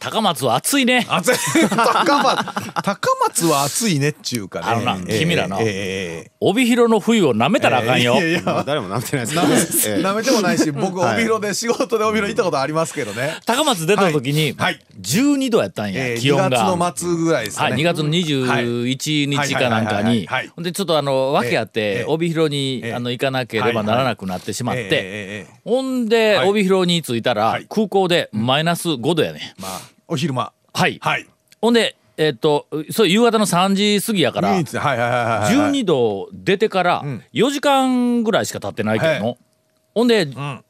高松は暑いね。暑い。高松高松は暑いねっちゅうかね。あのなええ君らなええええ。帯広の冬をなめたらあかんよ、いやいや。まあ誰も舐めてないですなけど めてもないし僕はい。帯広で仕事で帯広行ったことありますけどね。高松出た時にはい。はい。12度やったんや、ええ気温2月が。の末ぐらいですかはい、ね2月の21日かなんかはい。はい。はい。にでちょっとあの訳あっええて帯広にええ。あの行かなければならなくなってしまって。ええええええ。ほんではい。帯広に着いたらはい。空港でマイナス5度やねまあお昼間。はい。はい。ほんでえっとそう夕方の3時過ぎやから唯一はいはいはいはいはい12度出てからん。4時間ぐらいしか経ってないけどはのほんでん。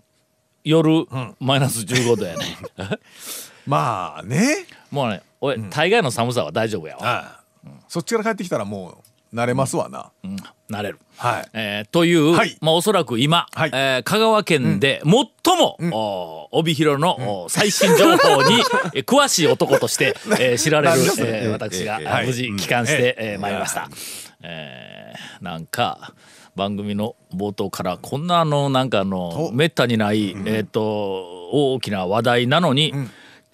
夜マイナス15度やね まあね。もうね俺大概の寒さは大丈夫やわ。ああ。そっちから帰ってきたらもう慣れますわな。うん慣れる。はい。えーという、はい。まあ、おそらく今、はい。えー香川県で最も、お帯広の、お最新情報に えー詳しい男として、えー知られるえー私が、えはい。無事帰還して、えー。参りました。えーなんか番組の冒頭からこんなあのなんかあのと。めったにない、えっ、と大きな話題なのに、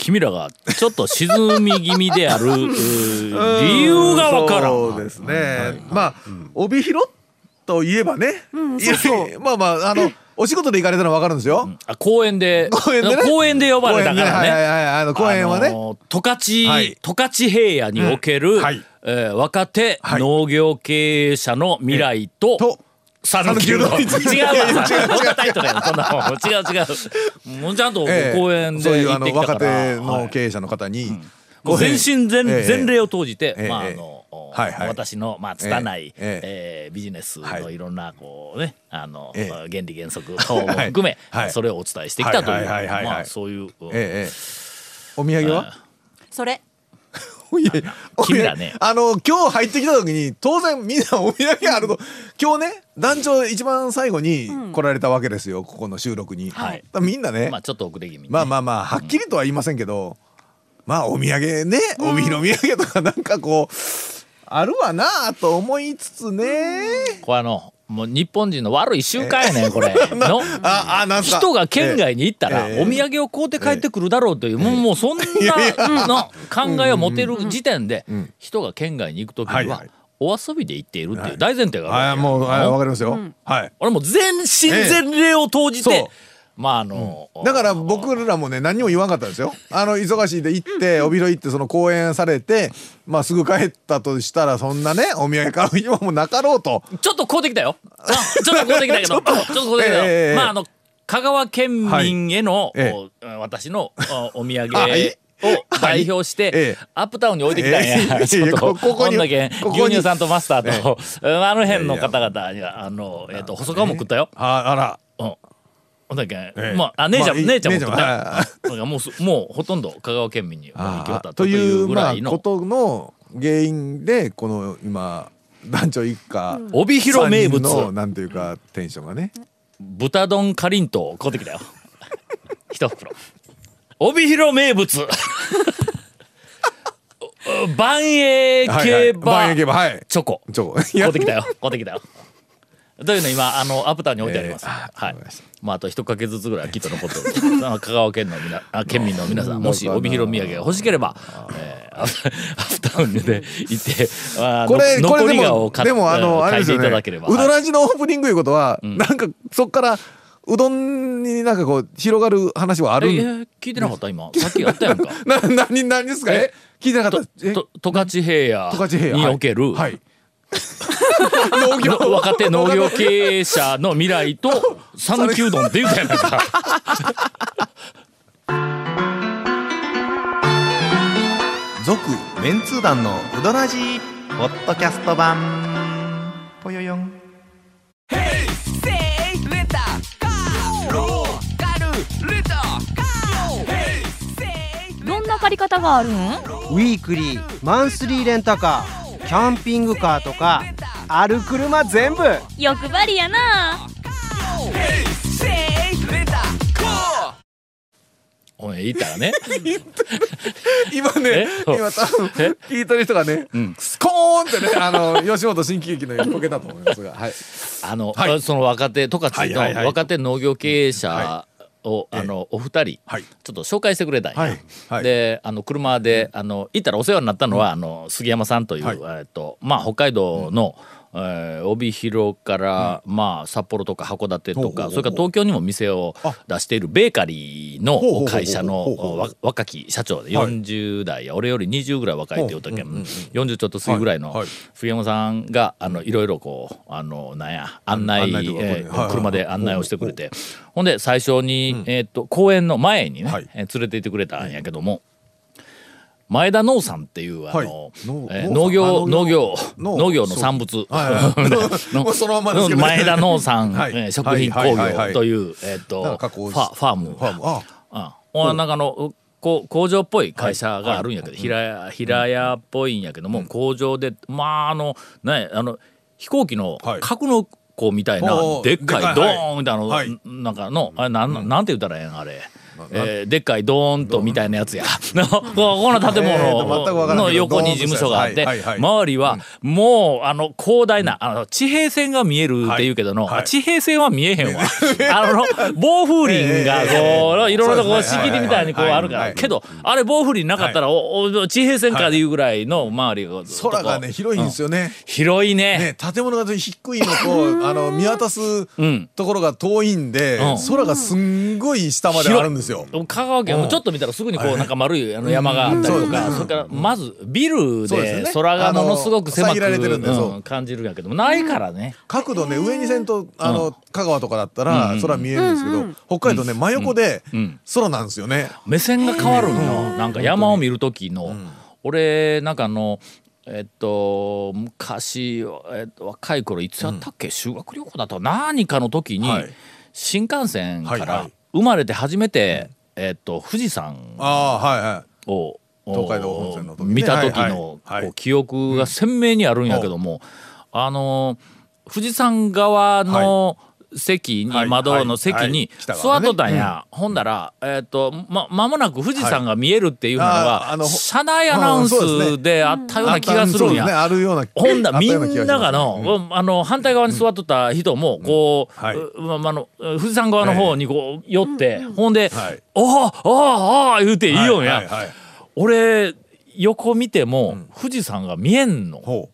君らがちょっと沈み気味であるうー理由がわからん。そうですね。まあ帯広といえばね。いやまあまああのお仕事で行かれたのは分かるんですよ。あ公園で。公園でね。公園で呼ばれたからね。公園で。はいはいはいあの公園はね。あのー十勝、はい。十勝平野における、うん。はい。えー若手はい。農業経営者の未来と、と讃岐うどん違う讃岐うどん。わ 違う違う違うそんなタイトルやんそんなもん違う違うもうちゃんとええ公園そういうあの若手の経営者の方にもう全身全,、ええ。全霊を投じて、ええ。まああえ。えの、私のまあ拙い、ええ。えビジネスはい。のいろんなこうねあの、ええ。原理原則等も含め、はい。それをお伝えしてきたというまあそういう、お土産は？それいやいや君らね。あの今日入ってきた時に当然みんなお土産あると今日ね団長一番最後に来られたわけですよ、ここの収録に、はい。みんなね、まあちょっと遅れ気味まあまあまあはっきりとは言いませんけど、まあお土産ね帯広土産とかなんかこうあるわなと思いつつね。これあのもう日本人の悪い習慣やねんこれ。の人が県外に行ったらええお土産を買うて帰ってくるだろうというもうもうそんな の考えを持てる時点で人が県外に行く時にはお遊びで行っているっていう大前提があるあもうはいわかりますよ、はい。俺もう全身全霊を投じてまああのだから僕らもね何にも言わんかったんですよ。あの忙しいで行って帯広行ってその講演されてまあすぐ帰ったとしたらそんなねお土産買う暇もなかろうと。ちょっと買うてきたよ。あちょっと買うてきたけど。ちょっと。買うてきたよ、ええまああの香川県民への、はい。えお私のおお土産はい。を代表して、ええ。アップタウンに置いてきたんや、ええ。ちょっとここんだけ牛乳さんとマスターと、あの辺の方々にはあの、えっと細川も食ったよ、ああらだけ、ええ。まああ姉ちゃん、姉ちゃん姉ちゃんもうすもうほとんど香川県民に行き渡ったとといいううぐらいの、まあことの原因でこの今団長一家帯広名物。なんていうかテンションがね。豚丼かりんとう買うてきたよ。一袋。帯広名物。万栄競馬。万栄競馬はい。チョコ。買うてきたよ。買うてきたよというの今あのアップタウンに置いてあります、えーあはい。まああと一かけずつぐらいはきっと残ってる。香川県のみなあ県民の皆さんもし帯広土産が欲しければ、えー、アップ アップタウンで行ってあこれこれでも顔を買っでもあのあれですよね。ただければ、うどはいらじのオープニングいうことはなんかそっからうどんになんかこう広がる話はある？え聞いてなかった今。さっきやったやんか。な何何ですか？え聞いてなかった。十勝平野における、はい 農業。の若手農業経営者の未来と 讃岐うどんって言うたやないか。続メンツー団のウドラジーポッドキャスト版。ぽよよん。どんな借り方があるん？ウィークリーマンスリーレンタカーキャンピングカーとかある車全部。欲張りやな。おいへ行ったらね。今ねえ？今多分聞いてる人がね、スコーンってねあの 吉本新喜劇のようにこけたと思いますがはい。あの、はいその若手十勝の若手農業経営者を、あのお二人、はい。ちょっと紹介してくれたんや、はい。はい。であの車であの行ったらお世話になったのは、あの杉山さんという、はい。えっとまあ、北海道の、えー帯広から、まあ、札幌とか函館とかそれから東京にも店を出しているベーカリーの会社の若き社長ではい。40代や俺より20ぐらい若いって言うたけん。40ちょっと過ぎぐらいの杉山さんがあのいろいろこうあのなんや案内えー車で案内をしてくれて。ほんで最初にえーっと公園の前にね連れて行ってくれたんやけども前田農さんっていうあはい。の農えー農農業農業。農農業の産物。前田農産 は食品工業というえーっとファファーム。あ。うん、ほなんかあの工場っぽい会社があるんやけど、平屋平屋っぽいんやけども、工場でまああのねあの飛行機のはい。格納庫みたいな、でっかいい。ドーンみたいなの、はい。なんかのあれなん,、なんて言ったらええんあれ。えーでっかいドーンとみたいなやつや。のここの建物の横に事務所があって周りはもうあの広大なあの地平線が見えるっていうけどの、地平線は見えへんわ。あの暴風林がこう、ええいろいろとこう仕切りみたいにこうあるから、けどあれ暴風林なかったら、おお地平線かでいうぐらいの周りが空がね広いんですよね。広いね。ね建物が低いのとあの見渡すん。ところが遠いんでうん。空がすんごい下まであるんですよ。香川県もちょっと見たらすぐにこうなんか丸いあの山があったりとか、うん。それからまずビルで空がものすごく狭くあの遮られてるんでそううん感じるんやけどもないからね、角度ね上にせんとあの香川とかだったら空見えるんですけど北海道ね真横でん。空なんですよね。目線が変わるんよ。なんか山を見る時の、俺なんかあのえっと昔、えっと、若い頃いつやったっけ、修学旅行だと何かの時に、はい。新幹線からはいはい生まれて初めて、えっと、富士山ああはいはい。を東海道本線の時ね。見た時のはいはい。こう記憶が鮮明にあるんやけども、あの富士山側の席に、はい窓の席はいに座っとったんや、ほんだら、えっとま間もなく富士山が見えるっていうのが、あの車内アナウンスであったような気がするんや。あるようなほんだみんながの,、あの反対側に座っとった人もこう、はいうん。あの富士山側の方にこう寄って、ほんではい「おああああ」言うていいよんや。はいはいはい。俺横見ても富士山が見えんの、ほ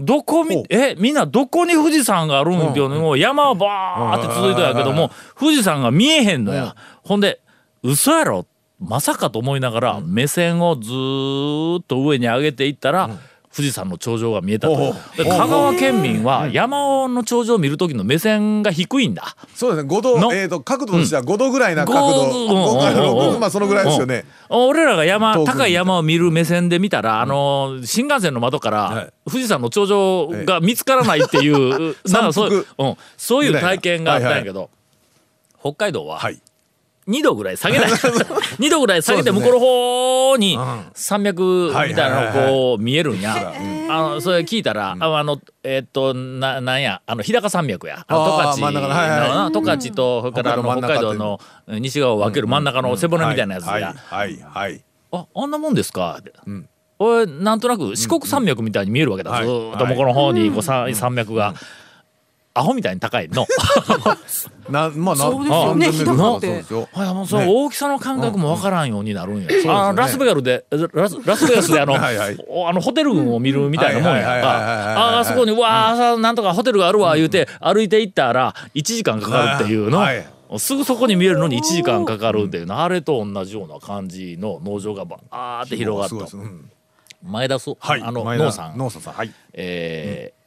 どこ見ほう。えみんなどこに富士山があるんっていう山はバーって続いてるやけども富士山が見えへんのや、ほんで嘘やろ。まさかと思いながら目線をずーっと上に上げていったら、富士山の頂上が見えたと、香川県民は山の頂上を見る時の目線が低いんだ。うそうですね。5度の。えっと角度としては5度ぐらいな角度。うんごまあそのぐらいですよね。俺らが山高い山を見る目線で見たら、あの新幹線の窓から、はい。富士山の頂上が見つからないっていう、なんかそういう、うん、そういう体験があったんやけど、北海道ははい2度ぐらい下げない。2度ぐらい下げて向こうの方に山脈みたいなのこう見えるんや。あのそれ聞いたら、ああのえっとななんやあの日高山脈や。あの十勝真ん中のはいはいのな十勝とそれからあの北北海道の西側を分ける真ん中の背骨みたいなやつはいや。はいはい。ああんなもんですか？って、俺なんとなく四国山脈みたいに見えるわけだ、はい。ずーっと向こうの方にこうさ山脈が、アホみたいに高いの。なまあなそうですよね。ひどくてそうですよ。あもうそのね大きさの感覚もわからんようになるんや。あのラスベガルでラスラスベガスであの はいはい。おあのホテル群を見るみたいなもんやか。ああそこにわあさなんとかホテルがあるわ言うて歩いていったら1時間かかるっていうの。はい。すぐそこに見えるのに1時間かかるっていうの。あれと同じような感じの農場がバーって広がった。前田そ、はい。あの農さん、農さんさんはい。えー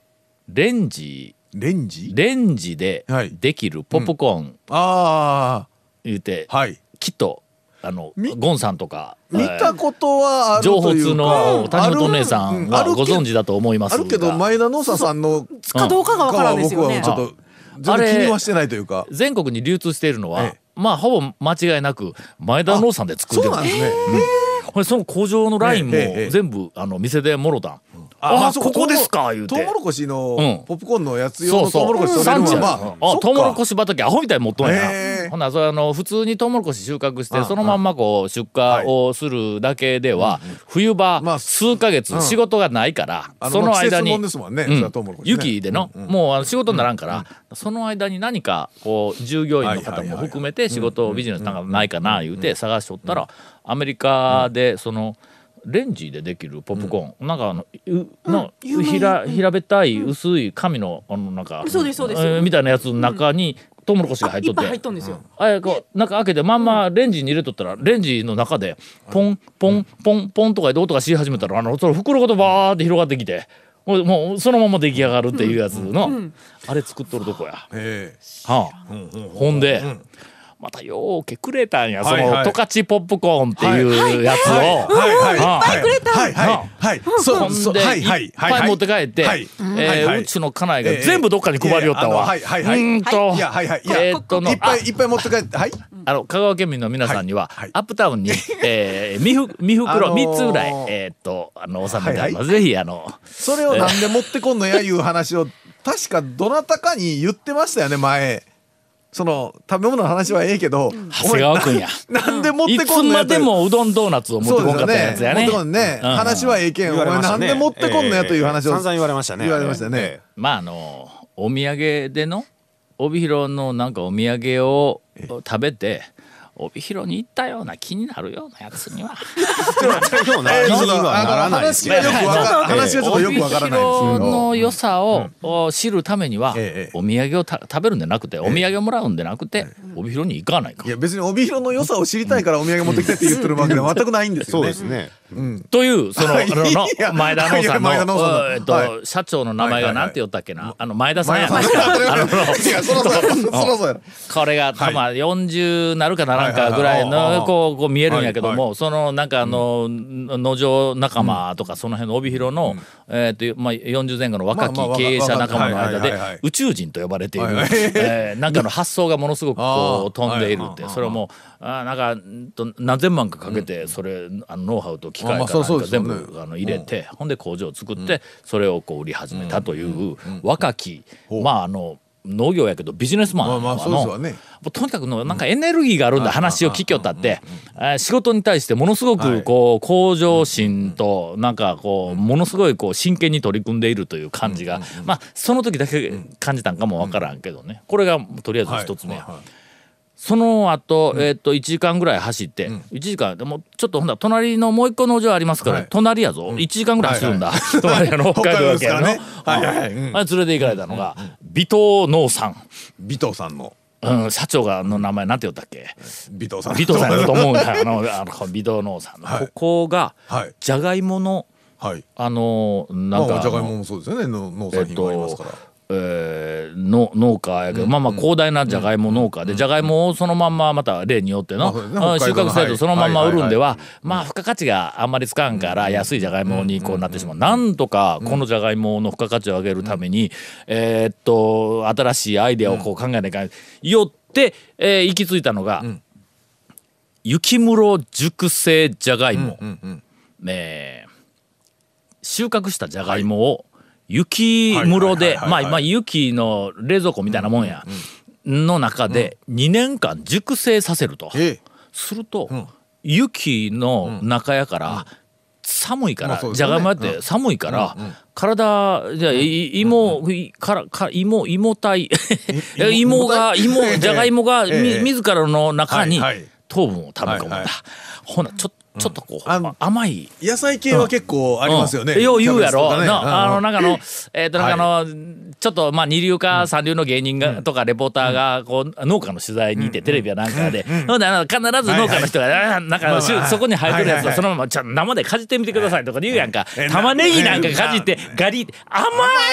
レンジレンジ？レンジではい。できるポップコーン。あ言うて、あはい。きっとあのみゴンさんとか見たことはある情報通というかの谷本姉さんはあるご存知だと思いますが。あるけど前田農ささんのかどうかがわからんですよね。僕はちょっと全然気にはしてないというか。全国に流通しているのは、ええ。まあほぼ間違いなく前田農産で作ってる。んですね。ほんでその工場のラインも全部あの店でもろたんあそうここですか言うて。トウモロコシのうん。ポップコーンのやつ用そうそう。のトウモロコシ取れるのはまあトウモロコシ畑アホみたいに持っとんやほなそれあの普通にトウモロコシ収穫してうんそのまんまこう出荷をするだけでは冬場まあ数ヶ月仕事がないからその間に雪でのもうあの仕事にならんからその間に何かこう従業員の方も含めて仕事ビジネスなんかないかな言うて探しとったらアメリカでそのレンジでできるポップコーン。なんかあのうの平平べったい薄い紙のあのなんかそうですそうです。えーみたいなやつの中にトウモロコシが入っとっぱい入ってとんですよ。あれこう中開けてまんまレンジに入れとったらレンジの中でポンポンポンポンとかで音がし始めたらあのその袋ごとバーって広がってきてもうもうそのまま出来上がるっていうやつの、あれ作っとるとこや。え。はあ。ほんで、またようけくれたんやその十勝ポップコーンっていうやつを。はい。はい。はあはい。はい。はい。はい。ほんで、い。はい。い。っぱい持って帰って、はい。えはい。はい。ーうちの家内が全部どっかに配りよったわ。いやいやあのはい。はい。はい。うーんと、いやはい。はい。いやえーっとのいっぱいいっぱい持って帰ってはい。あの香川県民の皆さんには、はい。はい。アップタウンに、えー、未ふ未袋あのー。3つぐらい、えーっとあの収めてあります、ぜひあのそれをなんで持ってこんのやいう話を確かどなたかに言ってましたよね前その食べ物の話はええけど長谷川君や。ななんで持っいつてこんのやとまでもうどんドーナツを持ってこんかったやつやね。うん話はええけん。お言われ前なんで持ってこんのやという話をええ。散々言われましたね。言われましたね。えまああのお土産での帯広のなんかお土産を食べて帯広に行ったような気になるようなやつには。ちょっ気にとあのはならないですけど話がちょっとよくわからないんですけ帯広どの良さをを知るためには、ええお土産をた食べるん。じゃなくて、お土産をもらうんじゃなくて、帯広に行かないか。いや別に帯広の良さを知りたいからお土産持ってきてって言ってるわけでは全くないんですよそうねですね。というその 前田農さんの社長の名前がなんて言ったっけな、あの前田さんや前な田さん。あの いやそろそろそろそろ これが、まあ40なるかならんかぐらいのこうこう見えるんやけども、はそのなん。かあの、農場仲間とかその辺の帯広の、えーとまあ、40前後の若き経営者仲間の間で宇宙人と呼ばれている、えーなんかの発想がものすごくこう 飛んでいるって。それはもうあーなんか何千万かかけてそれ、あのノウハウと機械か全部あの入れて、ほんで工場を作ってそれをこう売り始めたという若き、まああの農業やけどビジネスマンまあまあね。とにかくのなんかエネルギーがあるんだ話を聞きよったって。えー仕事に対してものすごくこう向上心となんかこうものすごいこう真剣に取り組んでいるという感じがまあその時だけ感じたんかもわからんけどね。これがとりあえず一つ目や。その後、えっと1時間ぐらい走って、1時間でもちょっとほんだら隣のもう一個農場ありますから、はい。隣やぞ、1時間ぐらい走るんだ、隣の北海道やけどの、北海道ですからね。はいはいはい。うん。あれ連れて行かれたのが、尾藤農産、尾藤さんの。うん、社長がの名前なんて言ったっけ？尾藤さん。尾藤さんやと思うんだよあのあの尾藤農産の、はい。ここがはい。じゃがいものはい。あのなんかまあじゃがいももそうですよね。の農産品がありますとからえーの農家やけど、まあまあ広大なじゃがいも農家で、じゃがいもをそのまんままた例によっての、収穫せずそのまんま売るんでは、はいまあ付加価値があんまりつかんから安いじゃがいもにこうなってしまう、なんとかこのじゃがいもの付加価値を上げるために、えーっと新しいアイデアをこう考えないかんよって、えー行き着いたのが、雪室熟成じゃがいも。えー収穫したじゃがいもを雪室でまあまあ雪の冷蔵庫みたいなもんや、の中で2年間熟成させると。ええ。すると、雪の中やから、寒いから、じゃがいもやって寒いから、体じゃ芋、いからか 芋芋体。芋が芋じゃがいもがみ、ええ。自らの中に糖分を食べ込むんだ、ほなちょちょっとこう、あの甘い。野菜系は結構ありますよね。うん。よう言うやろ、ね。なあのうん。なんかあのえっ、となんかあの、ちょっとまあ二流か三流の芸人が、とかレポーターがこう農家の取材にいて、テレビやなんかで、ほんであの必ず農家の人が、あなんか、そこに生えてるやつはそのままちょ生でかじってみてくださいとか言うやんか、玉ねぎなんかかじってガリ甘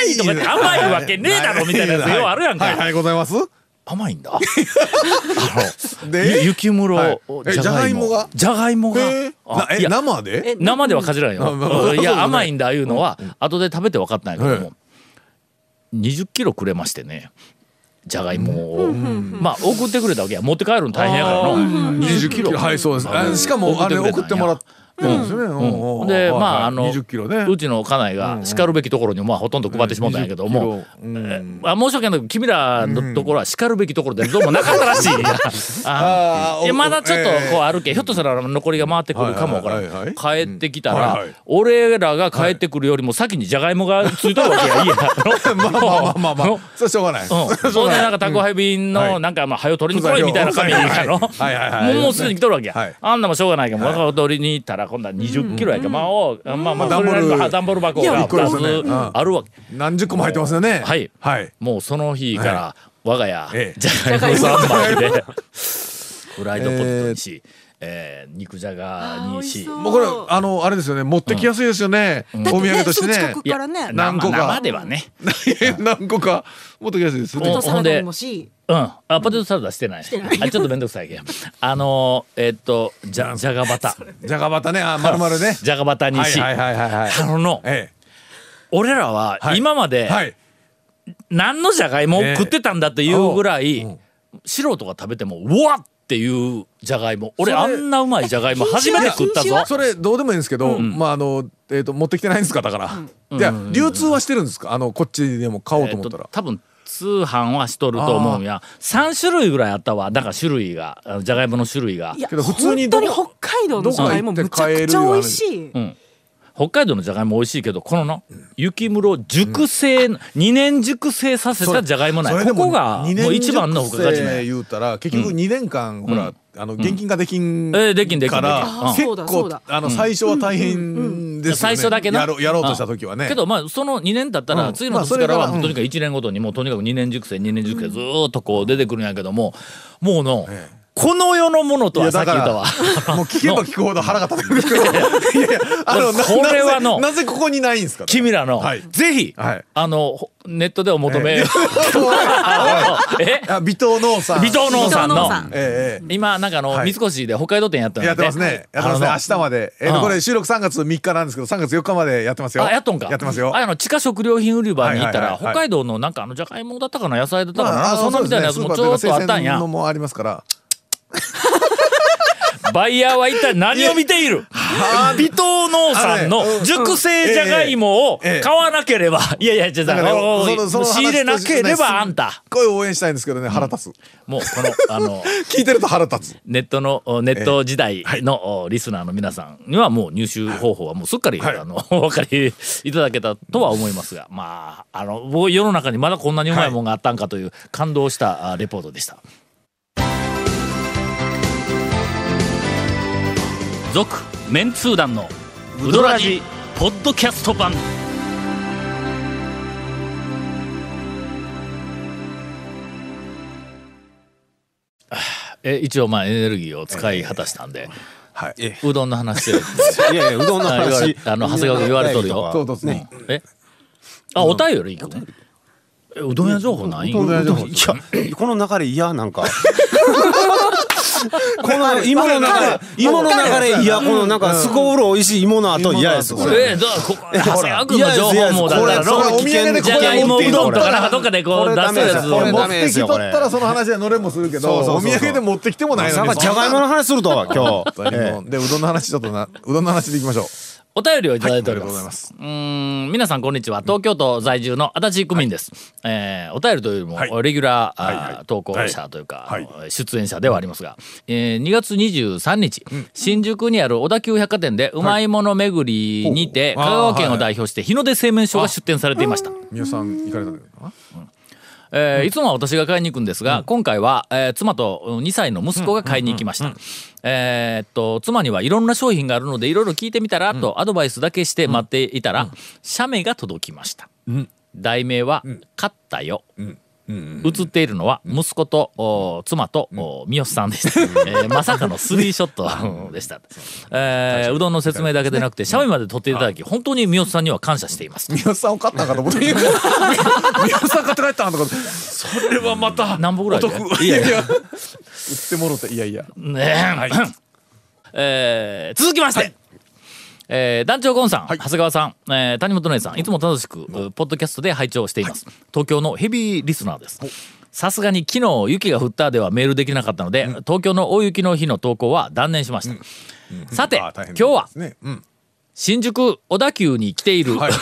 いとか甘いわけねえだろみたいなやつようあるやんか、はいはいございます甘いんだ。あ ので？ゆ雪室、じゃがいもが？じゃがいもが、生で？生ではかじらないよ。いや甘いんだいうのは。後で食べて分かったんやけどはも20キロくれましてね。じゃがいもを。まあ送ってくれたわけや。持って帰るの大変やからの。20キロ。はいそうです。あしかもあれ送ってもらっ。うん。うん。でまああの20キロね。うちの家内が叱るべきところにまあほとんど配ってしまったんやけども、20キロ。うん。あ申し訳ない。けど君らのところは叱るべきところでどうもなかったらしい。ああまだちょっとええこうあるけ、ひょっとしたら残りが回ってくるかもわからはいはいはいん帰ってきたらうんはいはい。俺らが帰ってくるよりも先にじゃがいもがついとるわけやいい。や まあまあまあまあまあ。そしょうがない。うん、ほんでなんか宅配便のはい。なんかまあ早取りに来いみたいな紙はいやろ。はいはいはい。もうすでに来とるわけや、はい。あんなもんしょうがないけど早取りに行ったら今度は20キロやけど、まあおまあまあまあそれなりの段ボール。段ボール箱がびっくりですよね2うんつあるわけ。何十個も入ってますよね。はい。はい。もうその日から我が家、ええ。じゃがいも3枚で フライドポテトにし、えー肉じゃがにし。もうこれあのあれですよね。持ってきやすいですよね。お土産としてね。何個か生生ではね。何個か。持ってきやすいですよね。お。ポテトサラダにもしうん。あポテトサラダしてない。あちょっと面倒くさいけど。あのー、えーっとじゃじゃがバタ。じゃがバタね。あ丸々ね。じゃがバタにし、はいはいはいはいはい。あの俺らははい。今まえ。ではい。何のじゃがいもを食ってたんだっていうぐらいうん素人が食べてもうわっっていうじゃがいも。俺あんなうまいじゃがいも初めて食ったぞ。それどうでもいいんですけど、まああのえっ、と持ってきてないんですかだから。いや流通はしてるんですか？あのこっちでも買おうと思ったら。えー多分通販はしとると思うんや。3種類ぐらいあったわ。だから種類があのじゃがいもの種類が。いやけど普通に本当に北海道のじゃがいもむちゃくちゃ美味しい。うん。北海道のじゃがいも美味しいけどこのの雪室熟成、2年熟成させたじゃがいもない。ここがもう一番の付加価値ね言うたら結局2年間、ほらあの現金化できんえーできんできんからできん。うん結そうだそう構だ。あの最初は大変ね。最初だけなやろうやろうとした時はね。けどまあその2年経ったらうん次の年からはとにかく1年ごとにもうとにかく2年熟成2年熟成ずーっとこう出てくるんやけどももうのええこの世のものとはさっき言ったわ。もう聞けば聞くほど腹が立ってくるけど。いやいやあのなこれはのなぜここにないんですか？君らの、はいぜひ、はいあのほネットでお求め、え え？あ微糖農産。微糖農産の今なんかあの、はい三越で北海道店やった。やってますね。やってますね。明日まで。えっうんとこれ収録3月3日なんですけど、3月4日までやってますよ。あやっとんかやってますよ。あの地下食料品売り場に行ったら、北海道のなんかあのじゃがいもだったかな野菜だったかな、まあそんなみたいなやつもちょっとあったんやのもありますから。バイヤーは一体何を見ている？微糖農産の熟成じゃがいもを買わなければ。いやいやじゃあ仕入れなければあんたすっごい応援したいんですけどね、腹立つ。もうこのあの 聞いてると腹立つ。ネットのおネット時代のおリスナーの皆さんにはもう入手方法はもうすっかり、はい。あの お分かりいただけたとは思いますがまああの僕世の中にまだこんなにうまいもんがあったんかという感動したあレポートでした。続メンツー団のウドラジポッドキャスト版。え一応まあエネルギーを使い果たしたんで、はい。うどんの話していやいやうどんの話。あ の長谷川君言われとるよ。そうですね。え？あお便り行くえうどん屋情報ないうどん屋情報。いや。この流れ嫌？なんか この芋の流れ芋の流れ嫌このなんかすこぶる美味しい芋の後嫌ですこれ。えだからここ長谷川君の情報もだからこれお土産でじゃがいもうどんとかなんかどっかでこう出すやつ。これ。持ってきとったらその話は乗れもするけど、お土産で持ってきてもないのに。じゃがいもの話するとは今日でうどんの話ちょっとなうどんの話でいきましょう。お便りをいただいておりはいありがとうございま。ますすうーん、皆さんこんにちは。東京都在住の足立区民です。えーお便りというよりも、はいレギュラー、はいはい投稿者というか、はい出演者ではありますが、えー2月23日、新宿にある小田急百貨店でうまいもの巡りにて、香川県を代表して日の出製麺所が出店されていました。皆さん行かれたのかな。えーいつもは私が買いに行くんですが、今回は、えー妻とうん2歳の息子が買いに行きました。えーっと妻にはいろんな商品があるのでいろいろ聞いてみたら、とアドバイスだけして待っていたら、写メが届きました。題名は「勝ったよ」写っているのは息子とお妻とお三好さんでした、えーまさかのスリーショットうんでした、えーうどんの説明だけでなくて写メまで撮っていただき本当に三好さんには感謝しています。宮本さんを買ったんかと思って。宮本さん買って帰ったんとか。それはまた何本ぐらいいやいや。売ってもろていやいや。ねえ。えー続きまして、えー団長ゴンさん、長谷川さん、えー谷本姉さんい。つも楽しく、ポッドキャストで拝聴しています。東京のヘビーリスナーです。さすがに昨日雪が降ったではメールできなかったので、東京の大雪の日の投稿は断念しました。さて、あ大変今日は新宿小田急に来ている、はい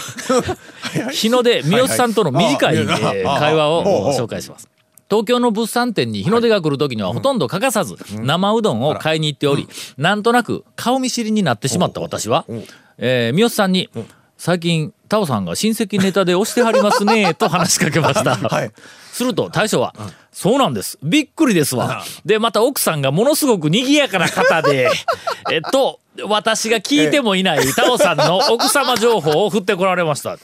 日の出三好さんとの短い、会話を紹介します。東京の物産展に日の出が来る時にはほとんど欠かさず生うどんを買いに行っており、なんとなく顔見知りになってしまった私は、えー三好さんに、最近タオさんが親戚ネタで押してはりますね と話しかけました。はい。すると大将は、そうなんです。びっくりですわ。で、また奥さんがものすごく賑やかな方で、えっと、私が聞いてもいないタオさんの奥様情報を振ってこられました。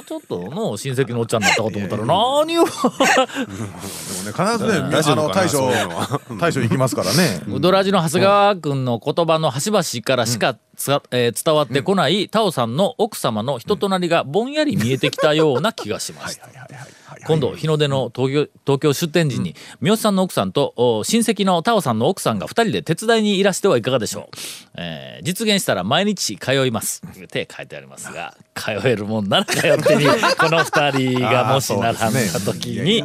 もうちょっとの親戚のおっちゃんだったかと思ったら、何を、でもね必ずねあの大将大将行きますからね。うどらじの長谷川君の言葉の端々からしかつわえー伝わってこない、タオさんの奥様の人となりがぼんやり見えてきたような気がしました。今度日の出の東京東京出店時に三好さんの奥さんとお親戚のタオさんの奥さんが2人で手伝いにいらしてはいかがでしょう、えー実現したら毎日通います。って書いてありますが通えるもんなら通ってに この2人がもし並んだ時に、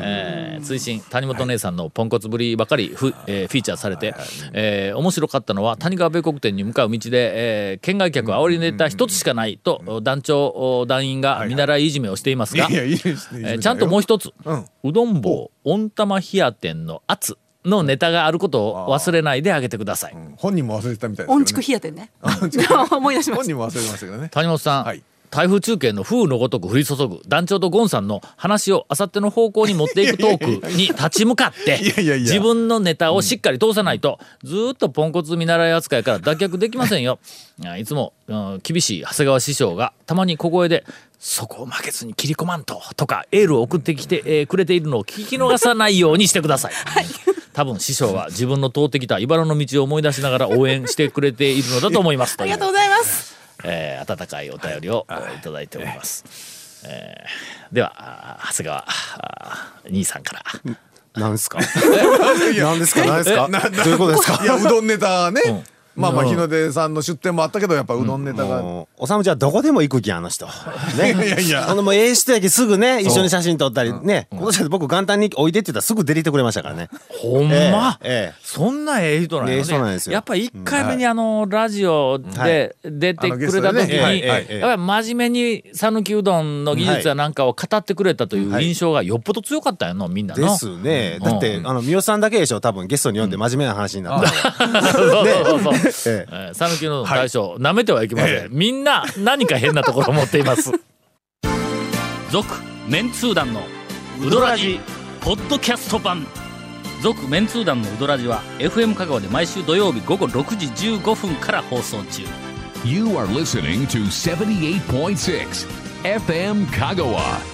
えー追伸谷本姉さんのポンコツぶりばかりフ,、えーフィーチャーされて、えー面白かったのは谷川米国店に向かう道で、えー県外客を煽りネタ一つしかないと団長お団員が見習いいじめをしていますが、いやいいですね。えーちゃんともう一つ、うん。うどん坊温玉冷や店の圧のネタがあることを忘れないであげてください。本人も忘れてたみたいですけどね。音畜冷やてんね。思い出しまし本人も忘れてましたけどね谷本さん、はい。台風中継の風のごとく降り注ぐ団長とゴンさんの話をあさっての方向に持っていくトークに立ち向かっていやいやいや。自分のネタをしっかり通さないとずーっとポンコツ見習い扱いから脱却できませんよ。いつも、うん厳しい長谷川師匠がたまに小声で「そこを負けずに切り込まんと」とかエールを送ってきて、えーくれているのを聞き逃さないようにしてください。多分師匠は自分の通ってきた茨の道を思い出しながら応援してくれているのだと思います。たありがとうございます。えー温かいお便りをい。ただいております。えーでは長谷川兄さんから。なん。ですか？なんですか？なんですか？どういうことですか？いやうどんネタね、んまあまあ日の出さんの出店もあったけどやっぱうどんネタが、もうおさむちゃんどこでも行く気あの人。ね。いやいや。あのもうええ人やけすぐね、一緒に写真撮ったりね。今年は僕元旦においでって言ったらすぐ出ていってくれましたからね。ほんま、ええええ。そんなええ人なんやええ人なんですよ。やっぱり1回目にあのラジオで出てくれた時にはいはいやっぱり真面目に讃岐うどんの技術やなんかを語ってくれたという印象がよっぽど強かったよのみんなの。ですね。うん。だって、あの、三好さんだけでしょ、多分。ゲストに呼んで真面目な話になった。そうそうそうえええー讃岐うどんの大将、なめてはいけません、みんな何か変なところを持っています。続メンツー団のウドラジポッドキャスト版。続メンツー団のウドラジは FM 香川で毎週土曜日午後6時15分から放送中。You are listening to 78.6 FM Kagawa.